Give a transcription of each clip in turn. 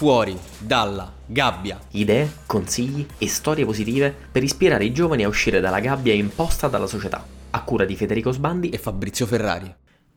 fuori dalla gabbia. Idee, consigli e storie positive per ispirare i giovani a uscire dalla gabbia imposta dalla società. A cura di Federico Sbandi e Fabrizio Ferrari.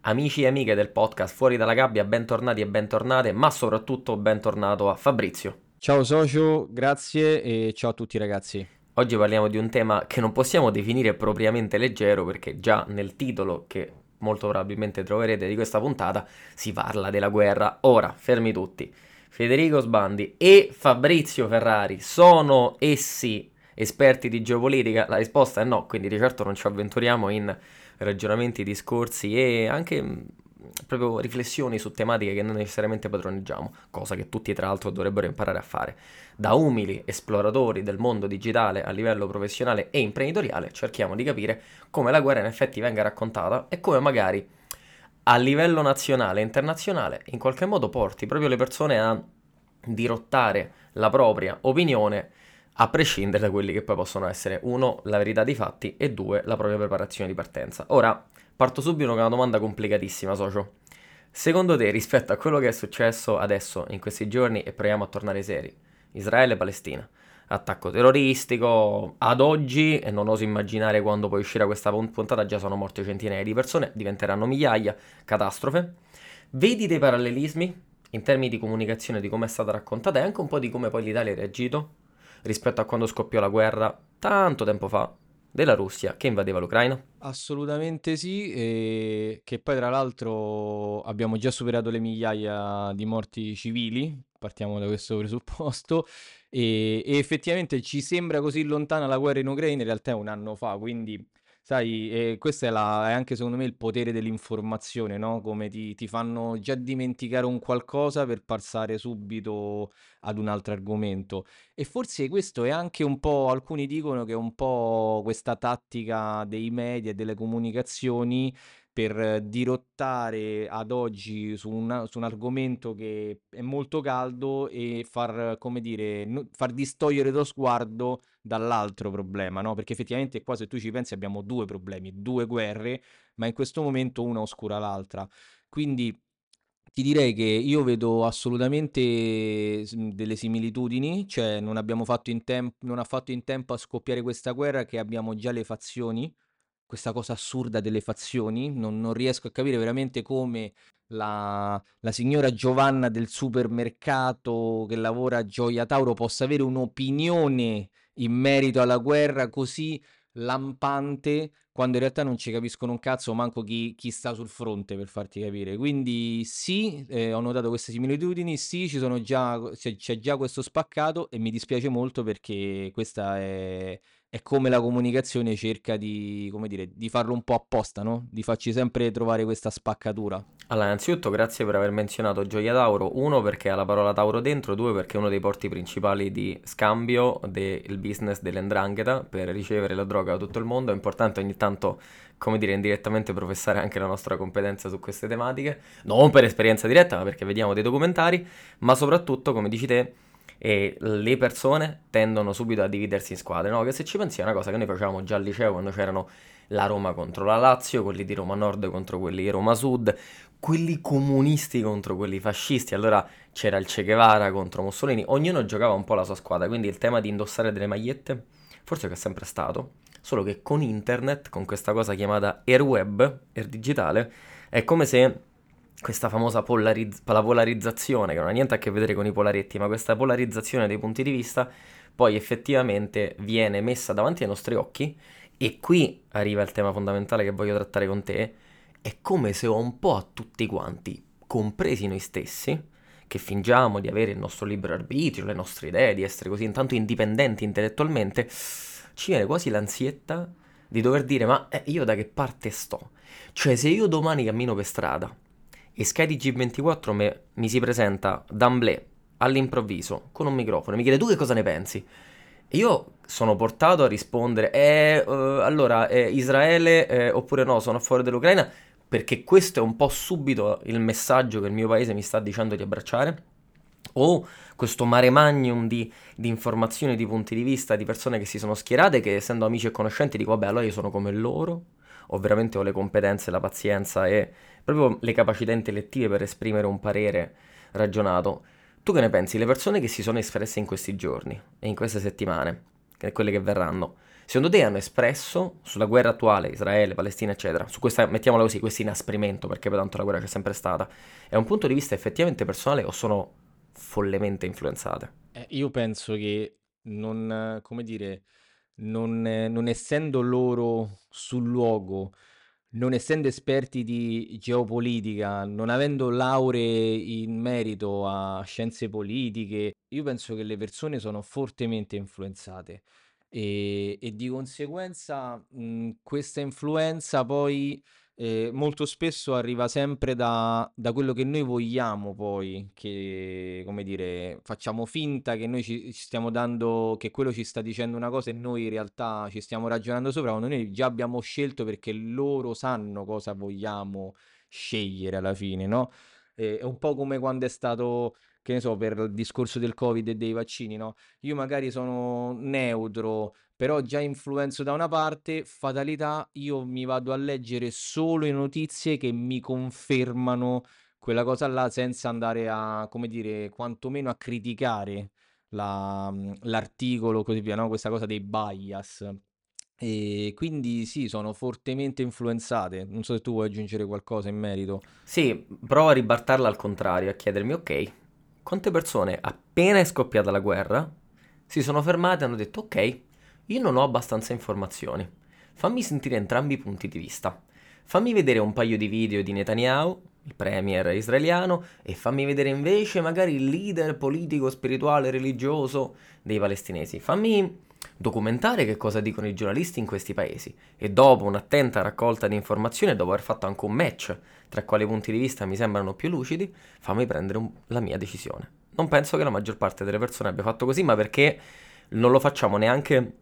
Amici e amiche del podcast Fuori dalla gabbia, bentornati e bentornate, ma soprattutto bentornato a Fabrizio. Ciao socio, grazie e ciao a tutti ragazzi. Oggi parliamo di un tema che non possiamo definire propriamente leggero perché già nel titolo che molto probabilmente troverete di questa puntata si parla della guerra. Ora, fermi tutti. Federico Sbandi e Fabrizio Ferrari sono essi esperti di geopolitica? La risposta è no, quindi di certo non ci avventuriamo in ragionamenti, discorsi e anche mm, proprio riflessioni su tematiche che non necessariamente padroneggiamo, cosa che tutti tra l'altro dovrebbero imparare a fare. Da umili esploratori del mondo digitale a livello professionale e imprenditoriale cerchiamo di capire come la guerra in effetti venga raccontata e come magari a livello nazionale e internazionale in qualche modo porti proprio le persone a dirottare la propria opinione a prescindere da quelli che poi possono essere uno la verità dei fatti e due la propria preparazione di partenza. Ora parto subito con una domanda complicatissima, socio. Secondo te, rispetto a quello che è successo adesso in questi giorni, e proviamo a tornare seri, Israele-Palestina, attacco terroristico, ad oggi, e non oso immaginare quando poi uscirà questa puntata, già sono morte centinaia di persone, diventeranno migliaia, catastrofe. Vedi dei parallelismi in termini di comunicazione, di come è stata raccontata e anche un po' di come poi l'Italia ha reagito rispetto a quando scoppiò la guerra tanto tempo fa della Russia che invadeva l'Ucraina? Assolutamente sì, e che poi tra l'altro abbiamo già superato le migliaia di morti civili, partiamo da questo presupposto, e, e effettivamente ci sembra così lontana la guerra in Ucraina, in realtà è un anno fa, quindi sai, eh, questo è, la- è anche secondo me il potere dell'informazione, no? Come ti, ti fanno già dimenticare un qualcosa per passare subito ad un altro argomento. E forse questo è anche un po', alcuni dicono che è un po' questa tattica dei media e delle comunicazioni per dirottare ad oggi su un, su un argomento che è molto caldo e far, come dire, far distogliere lo sguardo dall'altro problema, no? Perché effettivamente qua se tu ci pensi abbiamo due problemi, due guerre, ma in questo momento una oscura l'altra. Quindi ti direi che io vedo assolutamente delle similitudini, cioè non abbiamo fatto in tempo, non ha fatto in tempo a scoppiare questa guerra che abbiamo già le fazioni questa cosa assurda delle fazioni, non, non riesco a capire veramente come la, la, signora Giovanna del supermercato che lavora a Gioia Tauro possa avere un'opinione in merito alla guerra così lampante quando in realtà non ci capiscono un cazzo manco chi, chi sta sul fronte per farti capire quindi sì eh, ho notato queste similitudini sì già c'è, c'è già questo spaccato e mi dispiace molto perché questa è è come la comunicazione cerca di, dire, di farlo un po' apposta, no? Di farci sempre trovare questa spaccatura. Allora, innanzitutto grazie per aver menzionato Gioia Tauro, uno perché ha la parola Tauro dentro, due perché è uno dei porti principali di scambio del business dell'endrangheta per ricevere la droga da tutto il mondo, è importante ogni tanto, come dire, indirettamente professare anche la nostra competenza su queste tematiche, non per esperienza diretta, ma perché vediamo dei documentari, ma soprattutto, come dici te, e le persone tendono subito a dividersi in squadre, no? Che se ci pensi è una cosa che noi facevamo già al liceo quando c'erano la Roma contro la Lazio, quelli di Roma Nord contro quelli di Roma Sud, quelli comunisti contro quelli fascisti, allora c'era il Che Guevara contro Mussolini, ognuno giocava un po' la sua squadra, quindi il tema di indossare delle magliette forse che è sempre stato, solo che con internet, con questa cosa chiamata Airweb, Air Digitale, è come se questa famosa polarizz- la polarizzazione, che non ha niente a che vedere con i polaretti, ma questa polarizzazione dei punti di vista poi effettivamente viene messa davanti ai nostri occhi e qui arriva il tema fondamentale che voglio trattare con te, è come se un po' a tutti quanti, compresi noi stessi, che fingiamo di avere il nostro libero arbitrio, le nostre idee, di essere così intanto indipendenti intellettualmente, ci viene quasi l'ansietta di dover dire ma eh, io da che parte sto? Cioè se io domani cammino per strada e SkyDG 24 me, mi si presenta d'amblè all'improvviso con un microfono e mi chiede tu che cosa ne pensi? Io sono portato a rispondere eh, uh, allora eh, Israele eh, oppure no sono favore dell'Ucraina perché questo è un po' subito il messaggio che il mio paese mi sta dicendo di abbracciare o questo mare magnum di, di, informazioni, di punti di vista, di persone che si sono schierate, che essendo amici e conoscenti dico, vabbè, allora io sono come loro, o veramente ho le competenze, la pazienza e proprio le capacità intellettive per esprimere un parere ragionato. Tu che ne pensi? Le persone che si sono espresse in questi giorni e in queste settimane, quelle che verranno, secondo te hanno espresso sulla guerra attuale, Israele, Palestina, eccetera, su questa, mettiamola così, questo inasprimento, perché poi tanto la guerra c'è sempre stata, è un punto di vista effettivamente personale o sono follemente influenzate? Eh, io penso che non, come dire, non, non essendo loro sul luogo non essendo esperti di geopolitica, non avendo lauree in merito a scienze politiche, io penso che le persone sono fortemente influenzate e, e di conseguenza mh, questa influenza poi eh, molto spesso arriva sempre da, da quello che noi vogliamo poi, che come dire, facciamo finta che noi ci, ci stiamo dando, che quello ci sta dicendo una cosa e noi in realtà ci stiamo ragionando sopra, quando noi già abbiamo scelto perché loro sanno cosa vogliamo scegliere alla fine, no? Eh, è un po' come quando è stato che ne so, per il discorso del Covid e dei vaccini, no? Io magari sono neutro, però già influenzo da una parte, fatalità, io mi vado a leggere solo le notizie che mi confermano quella cosa là senza andare a, come dire, quantomeno a criticare la, l'articolo, così via, no? Questa cosa dei bias. E quindi sì, sono fortemente influenzate. Non so se tu vuoi aggiungere qualcosa in merito. Sì, provo a ribaltarla al contrario, a chiedermi, ok, quante persone appena è scoppiata la guerra si sono fermate e hanno detto ok, io non ho abbastanza informazioni, fammi sentire entrambi i punti di vista. Fammi vedere un paio di video di Netanyahu, il premier israeliano, e fammi vedere invece magari il leader politico, spirituale, religioso dei palestinesi. Fammi documentare che cosa dicono i giornalisti in questi paesi e dopo un'attenta raccolta di informazioni, dopo aver fatto anche un match tra quali punti di vista mi sembrano più lucidi, fammi prendere un, la mia decisione. Non penso che la maggior parte delle persone abbia fatto così, ma perché non lo facciamo neanche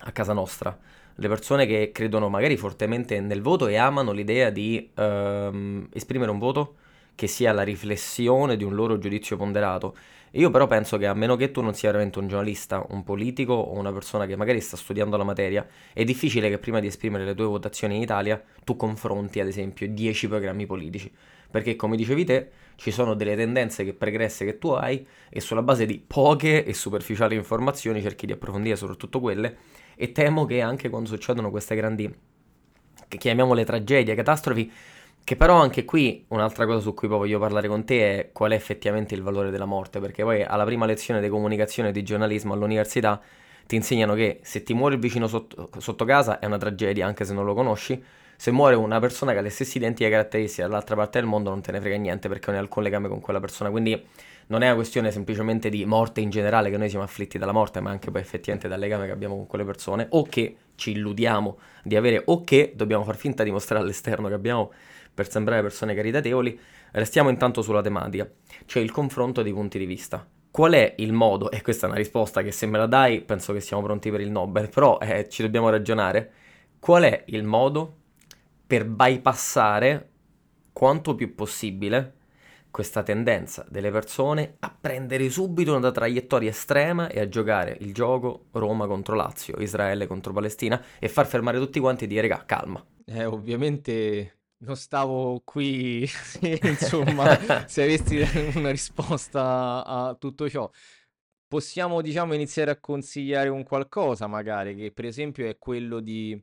a casa nostra. Le persone che credono magari fortemente nel voto e amano l'idea di ehm, esprimere un voto che sia la riflessione di un loro giudizio ponderato. Io però penso che a meno che tu non sia veramente un giornalista, un politico o una persona che magari sta studiando la materia, è difficile che prima di esprimere le tue votazioni in Italia tu confronti ad esempio 10 programmi politici. Perché come dicevi te, ci sono delle tendenze che pregresse che tu hai e sulla base di poche e superficiali informazioni cerchi di approfondire soprattutto quelle e temo che anche quando succedono queste grandi, che chiamiamole tragedie, catastrofi, che però anche qui un'altra cosa su cui poi voglio parlare con te è qual è effettivamente il valore della morte, perché poi alla prima lezione di comunicazione e di giornalismo all'università ti insegnano che se ti muore il vicino sotto, sotto, casa è una tragedia, anche se non lo conosci, se muore una persona che ha le stesse identiche caratteristiche dall'altra parte del mondo non te ne frega niente perché non hai alcun legame con quella persona, quindi non è una questione semplicemente di morte in generale, che noi siamo afflitti dalla morte, ma anche poi effettivamente dal legame che abbiamo con quelle persone, o che ci illudiamo di avere, o che dobbiamo far finta di mostrare all'esterno che abbiamo per sembrare persone caritatevoli, restiamo intanto sulla tematica, cioè il confronto dei punti di vista. Qual è il modo, e questa è una risposta che se me la dai penso che siamo pronti per il Nobel, però eh, ci dobbiamo ragionare, qual è il modo per bypassare quanto più possibile questa tendenza delle persone a prendere subito una traiettoria estrema e a giocare il gioco Roma contro Lazio, Israele contro Palestina e far fermare tutti quanti e dire calma. Eh, ovviamente non stavo qui, insomma, se avessi una risposta a tutto ciò. Possiamo, diciamo, iniziare a consigliare un qualcosa, magari, che per esempio è quello di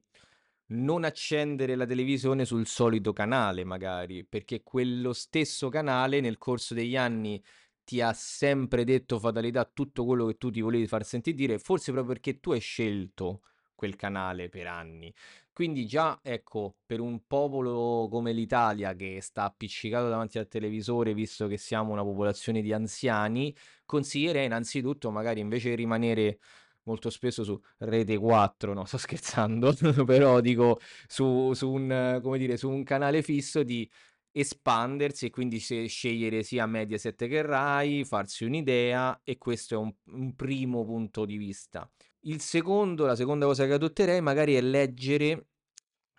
non accendere la televisione sul solito canale, magari, perché quello stesso canale nel corso degli anni ti ha sempre detto fatalità tutto quello che tu ti volevi far sentire forse proprio perché tu hai scelto quel canale per anni. Quindi già, ecco, per un popolo come l'Italia che sta appiccicato davanti al televisore, visto che siamo una popolazione di anziani, consiglierei innanzitutto magari invece di rimanere molto spesso su Rete 4, no, sto scherzando, però dico su, su, un, dire, su un canale fisso di espandersi e quindi scegliere sia Mediaset che Rai, farsi un'idea e questo è un, un primo punto di vista. Il secondo, la seconda cosa che adotterei magari è leggere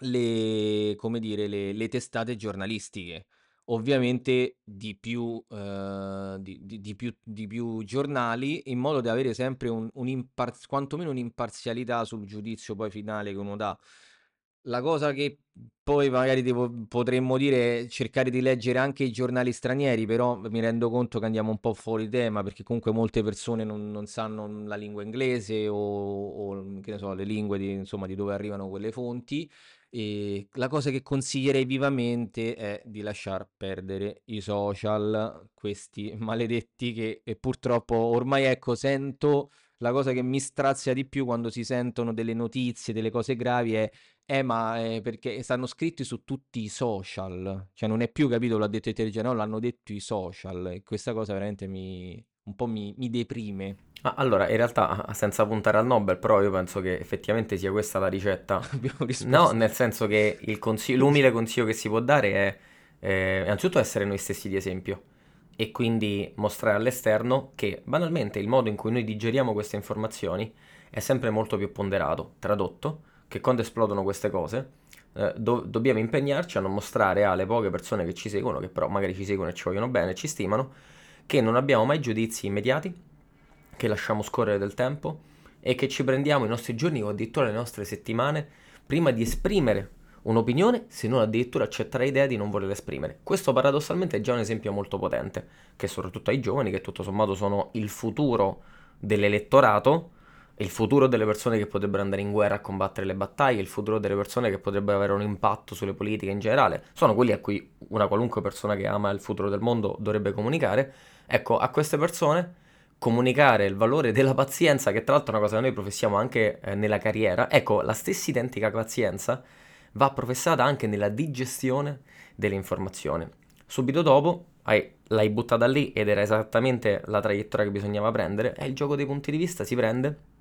le, come dire, le, le testate giornalistiche. Ovviamente di più, eh, di, di, di, più, di più giornali, in modo da avere sempre un, un impar- quantomeno un'imparzialità sul giudizio poi finale che uno dà. La cosa che poi magari devo, potremmo dire è cercare di leggere anche i giornali stranieri, però mi rendo conto che andiamo un po' fuori tema perché comunque molte persone non, non sanno la lingua inglese o, o, so, le lingue di, insomma, di dove arrivano quelle fonti. E la cosa che consiglierei vivamente è di lasciar perdere i social, questi maledetti che purtroppo ormai ecco sento la cosa che mi strazia di più quando si sentono delle notizie, delle cose gravi è eh, ma eh, perché stanno scritti su tutti i social, cioè non è più capito, l'ha detto Etergia, no, l'hanno detto i social e questa cosa veramente mi, un po' mi, mi deprime. Ah, allora, in realtà, senza puntare al Nobel, però io penso che effettivamente sia questa la ricetta. No, nel senso che il consiglio, l'umile consiglio che si può dare è eh, innanzitutto essere noi stessi di esempio e quindi mostrare all'esterno che banalmente il modo in cui noi digeriamo queste informazioni è sempre molto più ponderato. Tradotto, che quando esplodono queste cose eh, do- dobbiamo impegnarci a non mostrare alle poche persone che ci seguono, che però magari ci seguono e ci vogliono bene, ci stimano, che non abbiamo mai giudizi immediati, che lasciamo scorrere del tempo e che ci prendiamo i nostri giorni o addirittura le nostre settimane prima di esprimere un'opinione, se non addirittura accettare l'idea di non voler esprimere. Questo paradossalmente è già un esempio molto potente, che soprattutto ai giovani, che tutto sommato sono il futuro dell'elettorato, il futuro delle persone che potrebbero andare in guerra a combattere le battaglie, il futuro delle persone che potrebbero avere un impatto sulle politiche in generale, sono quelli a cui una qualunque persona che ama il futuro del mondo dovrebbe comunicare. Ecco, a queste persone comunicare il valore della pazienza, che tra l'altro è una cosa che noi professiamo anche eh, nella carriera, ecco, la stessa identica pazienza va professata anche nella digestione delle informazioni. Subito dopo hai, l'hai buttata lì ed era esattamente la traiettoria che bisognava prendere, e il gioco dei punti di vista si prende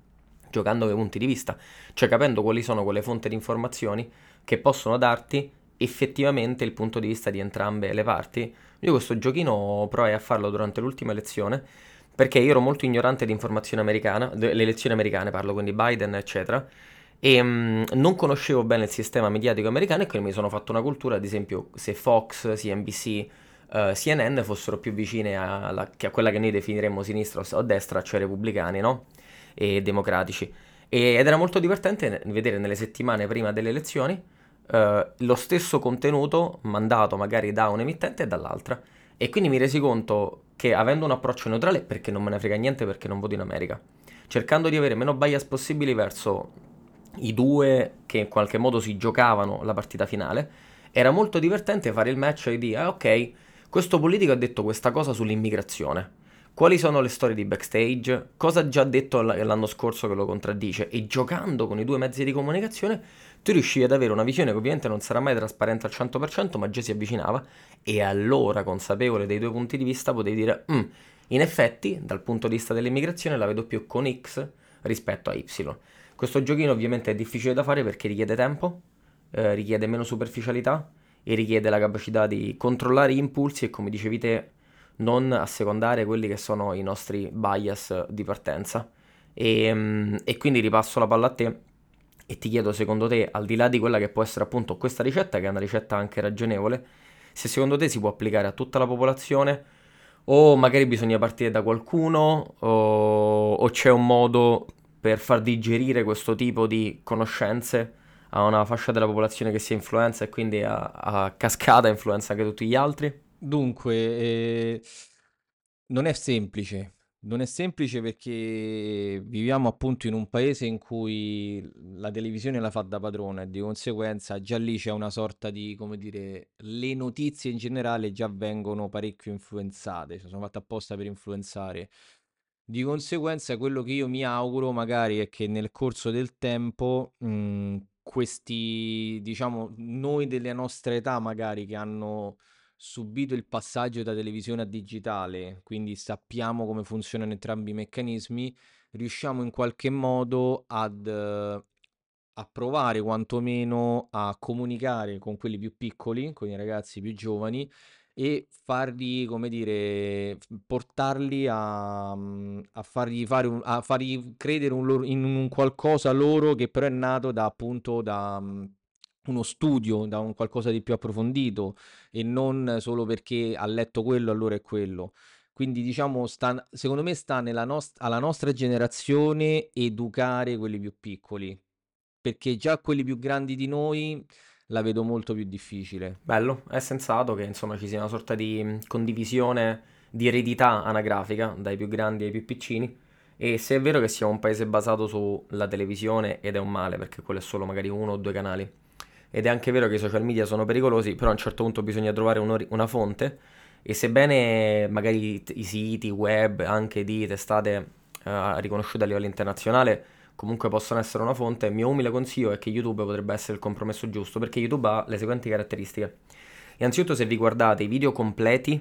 giocando con punti di vista, cioè capendo quali sono quelle fonti di informazioni che possono darti effettivamente il punto di vista di entrambe le parti. Io questo giochino provai a farlo durante l'ultima elezione perché io ero molto ignorante di informazione americana, le elezioni americane parlo, quindi Biden eccetera, e um, non conoscevo bene il sistema mediatico americano e quindi mi sono fatto una cultura, ad esempio se Fox, CNBC, uh, eh, CNN fossero più vicine alla, a quella che noi definiremmo sinistra o destra, cioè repubblicani, no? E democratici. Ed era molto divertente vedere nelle settimane prima delle elezioni eh, lo stesso contenuto mandato magari da un emittente e dall'altra. E quindi mi resi conto che avendo un approccio neutrale, perché non me ne frega niente perché non voto in America, cercando di avere meno bias possibili verso i due che in qualche modo si giocavano la partita finale, era molto divertente fare il match e dire, ah ok, questo politico ha detto questa cosa sull'immigrazione quali sono le storie di backstage, cosa ha già detto l'anno scorso che lo contraddice e giocando con i due mezzi di comunicazione tu riuscivi ad avere una visione che ovviamente non sarà mai trasparente al 100% ma già si avvicinava. E allora consapevole dei due punti di vista potevi dire mm, in effetti dal punto di vista dell'immigrazione la vedo più con X rispetto a Y. Questo giochino ovviamente è difficile da fare perché richiede tempo, eh, richiede meno superficialità e richiede la capacità di controllare gli impulsi e come dicevi te non assecondare quelli che sono i nostri bias di partenza. E, mm, e, quindi ripasso la palla a te e ti chiedo secondo te, al di là di quella che può essere appunto questa ricetta, che è una ricetta anche ragionevole, se secondo te si può applicare a tutta la popolazione o magari bisogna partire da qualcuno o, o c'è un modo per far digerire questo tipo di conoscenze a una fascia della popolazione che si influenza e quindi a, a cascata influenza anche tutti gli altri? Dunque, eh, non è semplice. Non è semplice perché viviamo appunto in un paese in cui la televisione la fa da padrona e di conseguenza già lì c'è una sorta di, come dire, le notizie in generale già vengono parecchio influenzate, cioè sono fatte apposta per influenzare. Di conseguenza quello che io mi auguro magari è che nel corso del tempo mh, questi, diciamo, noi delle nostre età magari che hanno subito il passaggio da televisione a digitale, quindi sappiamo come funzionano entrambi i meccanismi, riusciamo in qualche modo ad eh, a provare quantomeno a comunicare con quelli più piccoli, con i ragazzi più giovani e farli, come dire, portarli a, a fargli fare un, a fargli credere un loro- in un qualcosa loro che però è nato da appunto da uno studio, da un qualcosa di più approfondito e non solo perché ha letto quello, allora è quello. Quindi diciamo, sta, secondo me sta nost- alla nostra generazione educare quelli più piccoli. perché già quelli più grandi di noi la vedo molto più difficile. Bello, è sensato che insomma ci sia una sorta di condivisione di eredità anagrafica dai più grandi ai più piccini. E se è vero che siamo un paese basato sulla televisione ed è un male perché quello è solo magari uno o due canali, ed è anche vero che i social media sono pericolosi, però a un certo punto bisogna trovare una fonte e sebbene magari i siti web anche di testate uh, riconosciute a livello internazionale comunque possono essere una fonte, il mio umile consiglio è che YouTube potrebbe essere il compromesso giusto perché YouTube ha le seguenti caratteristiche. Innanzitutto se vi guardate i video completi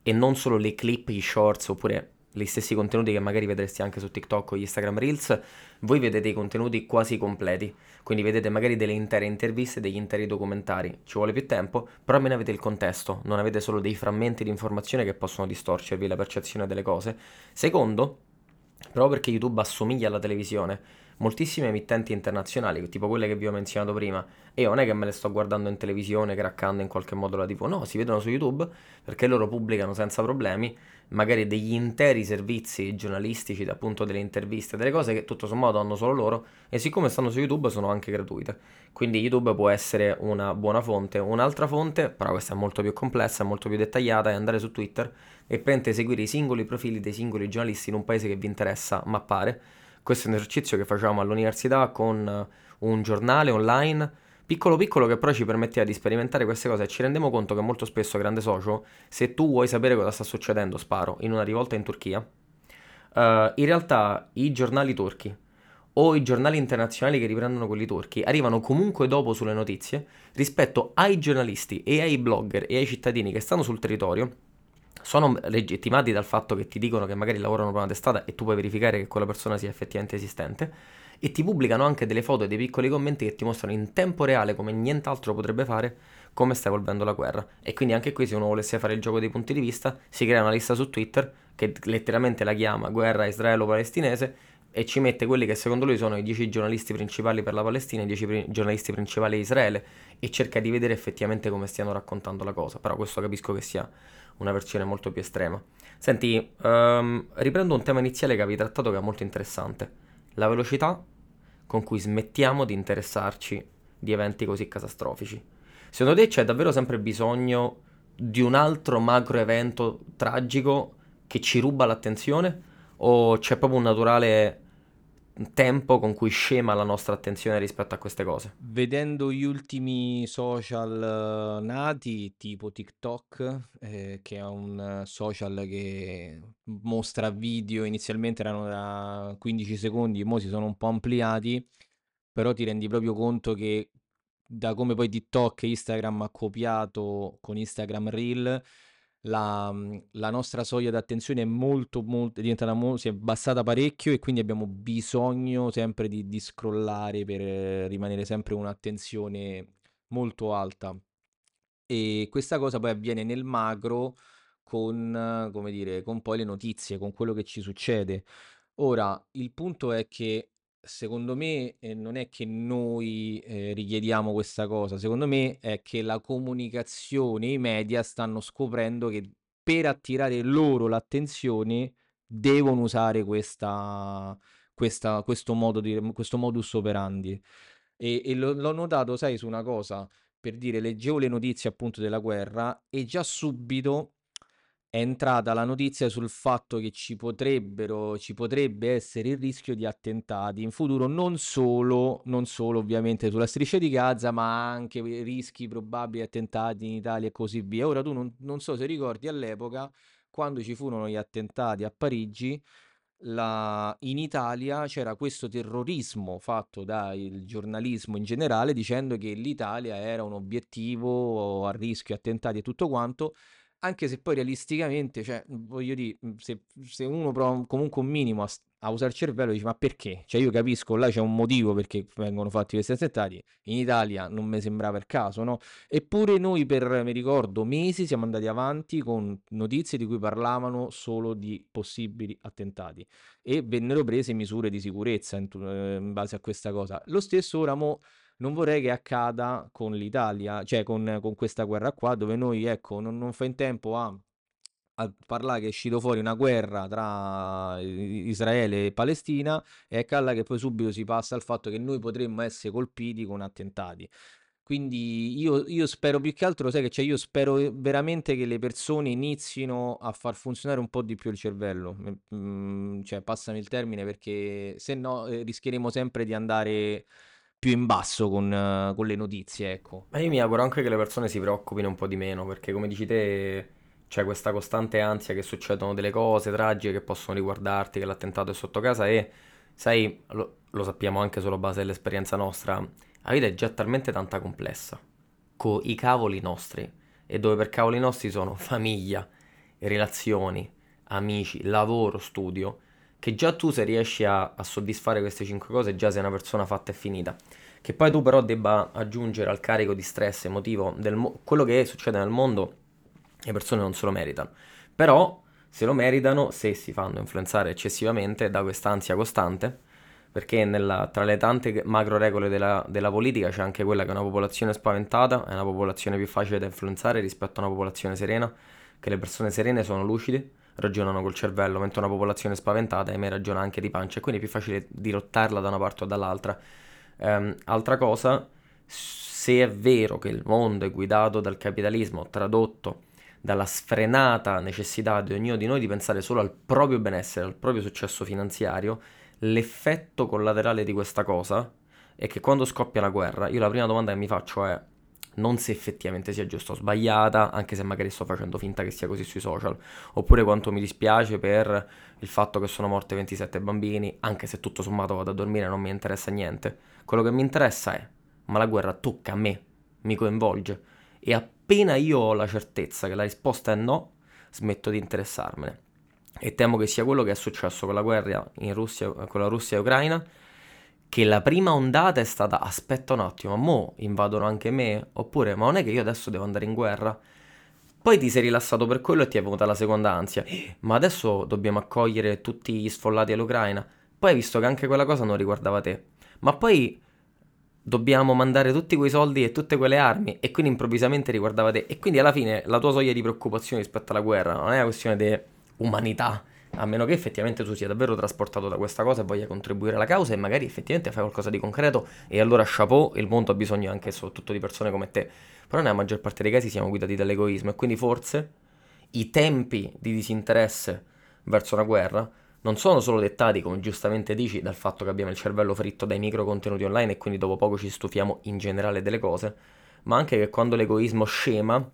e non solo le clip, i shorts oppure gli stessi contenuti che magari vedreste anche su TikTok o Instagram Reels, voi vedete i contenuti quasi completi. Quindi vedete magari delle intere interviste, degli interi documentari. Ci vuole più tempo, però almeno avete il contesto, non avete solo dei frammenti di informazione che possono distorcervi la percezione delle cose. Secondo, proprio perché YouTube assomiglia alla televisione, moltissime emittenti internazionali, tipo quelle che vi ho menzionato prima, e io non è che me le sto guardando in televisione, craccando in qualche modo la TV, no, si vedono su YouTube perché loro pubblicano senza problemi magari degli interi servizi giornalistici, appunto delle interviste, delle cose che tutto sommato hanno solo loro e siccome stanno su YouTube sono anche gratuite. Quindi YouTube può essere una buona fonte. Un'altra fonte, però questa è molto più complessa, molto più dettagliata, è andare su Twitter e prendere seguire i singoli profili dei singoli giornalisti in un paese che vi interessa mappare questo è un esercizio che facciamo all'università con un giornale online, piccolo piccolo che però ci permetteva di sperimentare queste cose. E ci rendiamo conto che molto spesso, grande socio, se tu vuoi sapere cosa sta succedendo, sparo, in una rivolta in Turchia, uh, in realtà i giornali turchi o i giornali internazionali che riprendono quelli turchi arrivano comunque dopo sulle notizie rispetto ai giornalisti e ai blogger e ai cittadini che stanno sul territorio sono legittimati dal fatto che ti dicono che magari lavorano per una testata e tu puoi verificare che quella persona sia effettivamente esistente e ti pubblicano anche delle foto e dei piccoli commenti che ti mostrano in tempo reale come nient'altro potrebbe fare come sta evolvendo la guerra. E quindi anche qui se uno volesse fare il gioco dei punti di vista si crea una lista su Twitter che letteralmente la chiama guerra israelo-palestinese e ci mette quelli che secondo lui sono i 10 giornalisti principali per la Palestina e i 10 pri- giornalisti principali di Israele e cerca di vedere effettivamente come stiano raccontando la cosa. Però questo capisco che sia una versione molto più estrema. Senti, um, riprendo un tema iniziale che avevi trattato che è molto interessante, la velocità con cui smettiamo di interessarci di eventi così catastrofici. Secondo te c'è davvero sempre bisogno di un altro macro evento tragico che ci ruba l'attenzione o c'è proprio un naturale tempo con cui scema la nostra attenzione rispetto a queste cose. Vedendo gli ultimi social uh, nati, tipo TikTok, eh, che è un social che mostra video, inizialmente erano da 15 secondi, ora si sono un po' ampliati, però ti rendi proprio conto che da come poi TikTok e Instagram ha copiato con Instagram Reel, la, mhmm, la nostra soglia d'attenzione è molto, molto, è diventata mo- si è abbassata parecchio e quindi abbiamo bisogno sempre di, di scrollare per rimanere sempre un'attenzione molto alta. E questa cosa poi avviene nel macro con, come dire, con poi le notizie, con quello che ci succede. Ora, il punto è che secondo me eh, non è che noi eh, richiediamo questa cosa, secondo me è che la comunicazione, i media stanno scoprendo che per attirare loro l'attenzione devono usare questa, questa, questo, modo di, questo modus operandi. E, e l'ho, l'ho notato, sai, su una cosa, per dire, leggevo le notizie appunto della guerra e già subito è entrata la notizia sul fatto che ci potrebbero, ci potrebbe essere il rischio di attentati in futuro, non solo, non solo ovviamente sulla striscia di Gaza, ma anche rischi probabili attentati in Italia e così via. Ora tu non, non so se ricordi all'epoca, quando ci furono gli attentati a Parigi, la, in Italia c'era questo terrorismo fatto dal giornalismo in generale dicendo che l'Italia era un obiettivo a rischio attentati e tutto quanto anche se poi realisticamente, cioè, voglio dire, se, se uno prova comunque un minimo a, a, usare il cervello, dice ma perché? Cioè io capisco, là c'è un motivo perché vengono fatti questi attentati, in Italia non mi sembrava il caso, no? Eppure noi per, mi ricordo, mesi siamo andati avanti con notizie di cui parlavano solo di possibili attentati e vennero prese misure di sicurezza in, in base a questa cosa. Lo stesso ora mo non vorrei che accada con l'Italia, cioè con, con questa guerra qua, dove noi, ecco, non, non fa in tempo a a parlare che è uscito fuori una guerra tra Israele e Palestina e ecco alla che poi subito si passa al fatto che noi potremmo essere colpiti con attentati. Quindi io, io spero più che altro, sai che c'è, io spero veramente che le persone inizino a far funzionare un po' di più il cervello, mm, cioè passami il termine perché se no eh, rischieremo sempre di andare più in basso con, uh, con le notizie, ecco. Ma io mi auguro anche che le persone si preoccupino un po' di meno, perché come dici te c'è questa costante ansia che succedono delle cose tragiche che possono riguardarti, che l'attentato è sotto casa e, sai, lo, lo sappiamo anche sulla base dell'esperienza nostra, la vita è già talmente tanta complessa, con i cavoli nostri, e dove per cavoli nostri sono famiglia, relazioni, amici, lavoro, studio, che già tu se riesci a, a soddisfare queste cinque cose già sei una persona fatta e finita. Che poi tu però debba aggiungere al carico di stress emotivo mo- quello che succede nel mondo, le persone non se lo meritano. Però se lo meritano se si fanno influenzare eccessivamente da quest'ansia costante, perché nella, tra le tante macro regole della, della, politica c'è anche quella che una popolazione spaventata è una popolazione più facile da influenzare rispetto a una popolazione serena, che le persone serene sono lucide, ragionano col cervello, mentre una popolazione spaventata, ahimè, ragiona anche di pancia, quindi è più facile dirottarla da una parte o dall'altra. Um, altra cosa, se è vero che il mondo è guidato dal capitalismo, tradotto dalla sfrenata necessità di ognuno di noi di pensare solo al proprio benessere, al proprio successo finanziario, l'effetto collaterale di questa cosa è che quando scoppia la guerra, io la prima domanda che mi faccio è non se effettivamente sia giusta o sbagliata, anche se magari sto facendo finta che sia così sui social, oppure quanto mi dispiace per il fatto che sono morte 27 bambini, anche se tutto sommato vado a dormire e non mi interessa niente. Quello che mi interessa è, ma la guerra tocca a me, mi coinvolge, e appena io ho la certezza che la risposta è no, smetto di interessarmene. E temo che sia quello che è successo con la guerra in Russia, con la Russia e Ucraina, che la prima ondata è stata aspetta un attimo, mo invadono anche me? Oppure ma non è che io adesso devo andare in guerra? Poi ti sei rilassato per quello e ti è venuta la seconda ansia. Ma adesso dobbiamo accogliere tutti gli sfollati all'Ucraina. Poi hai visto che anche quella cosa non riguardava te. Ma poi dobbiamo mandare tutti quei soldi e tutte quelle armi e quindi improvvisamente riguardava te. E quindi alla fine la tua soglia di preoccupazione rispetto alla guerra non è una questione di umanità a meno che effettivamente tu sia davvero trasportato da questa cosa e voglia contribuire alla causa e magari effettivamente fai qualcosa di concreto e allora chapeau, il mondo ha bisogno anche e soprattutto di persone come te. Però nella maggior parte dei casi siamo guidati dall'egoismo e quindi forse i tempi di disinteresse verso una guerra non sono solo dettati, come giustamente dici, dal fatto che abbiamo il cervello fritto dai micro contenuti online e quindi dopo poco ci stufiamo in generale delle cose, ma anche che quando l'egoismo scema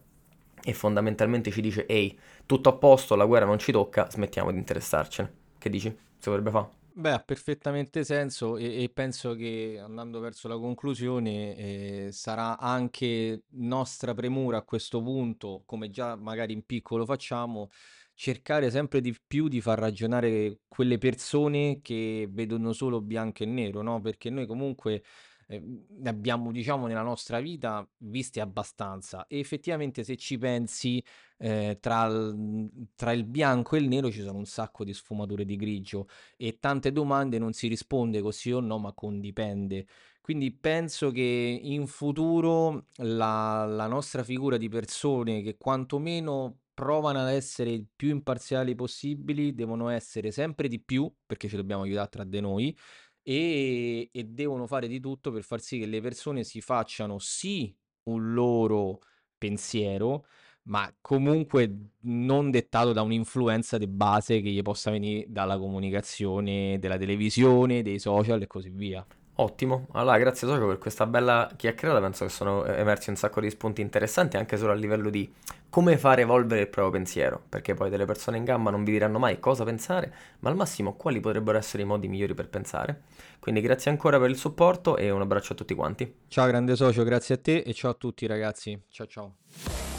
e fondamentalmente ci dice ehi, tutto a posto, la guerra non ci tocca, smettiamo di interessarcene. Che dici? Si potrebbe fare? Beh, ha perfettamente senso e, e penso che andando verso la conclusione eh, sarà anche nostra premura a questo punto, come già magari in piccolo facciamo, cercare sempre di più di far ragionare quelle persone che vedono solo bianco e nero, no? Perché noi comunque ne abbiamo, diciamo, nella nostra vita viste abbastanza. E effettivamente, se ci pensi, eh, tra, il, tra il bianco e il nero ci sono un sacco di sfumature di grigio e tante domande non si risponde così o no, ma con dipende. Quindi penso che in futuro la, la nostra figura di persone che quantomeno provano ad essere il più imparziali possibili devono essere sempre di più, perché ci dobbiamo aiutare tra di noi, e, e devono fare di tutto per far sì che le persone si facciano sì un loro pensiero, ma comunque non dettato da un'influenza di base che gli possa venire dalla comunicazione, della televisione, dei social e così via. Ottimo, allora grazie Socio per questa bella chiacchierata, penso che sono emersi un sacco di spunti interessanti anche solo a livello di come fare evolvere il proprio pensiero, perché poi delle persone in gamba non vi diranno mai cosa pensare, ma al massimo quali potrebbero essere i modi migliori per pensare. Quindi grazie ancora per il supporto e un abbraccio a tutti quanti. Ciao grande socio, grazie a te e ciao a tutti ragazzi. Ciao ciao.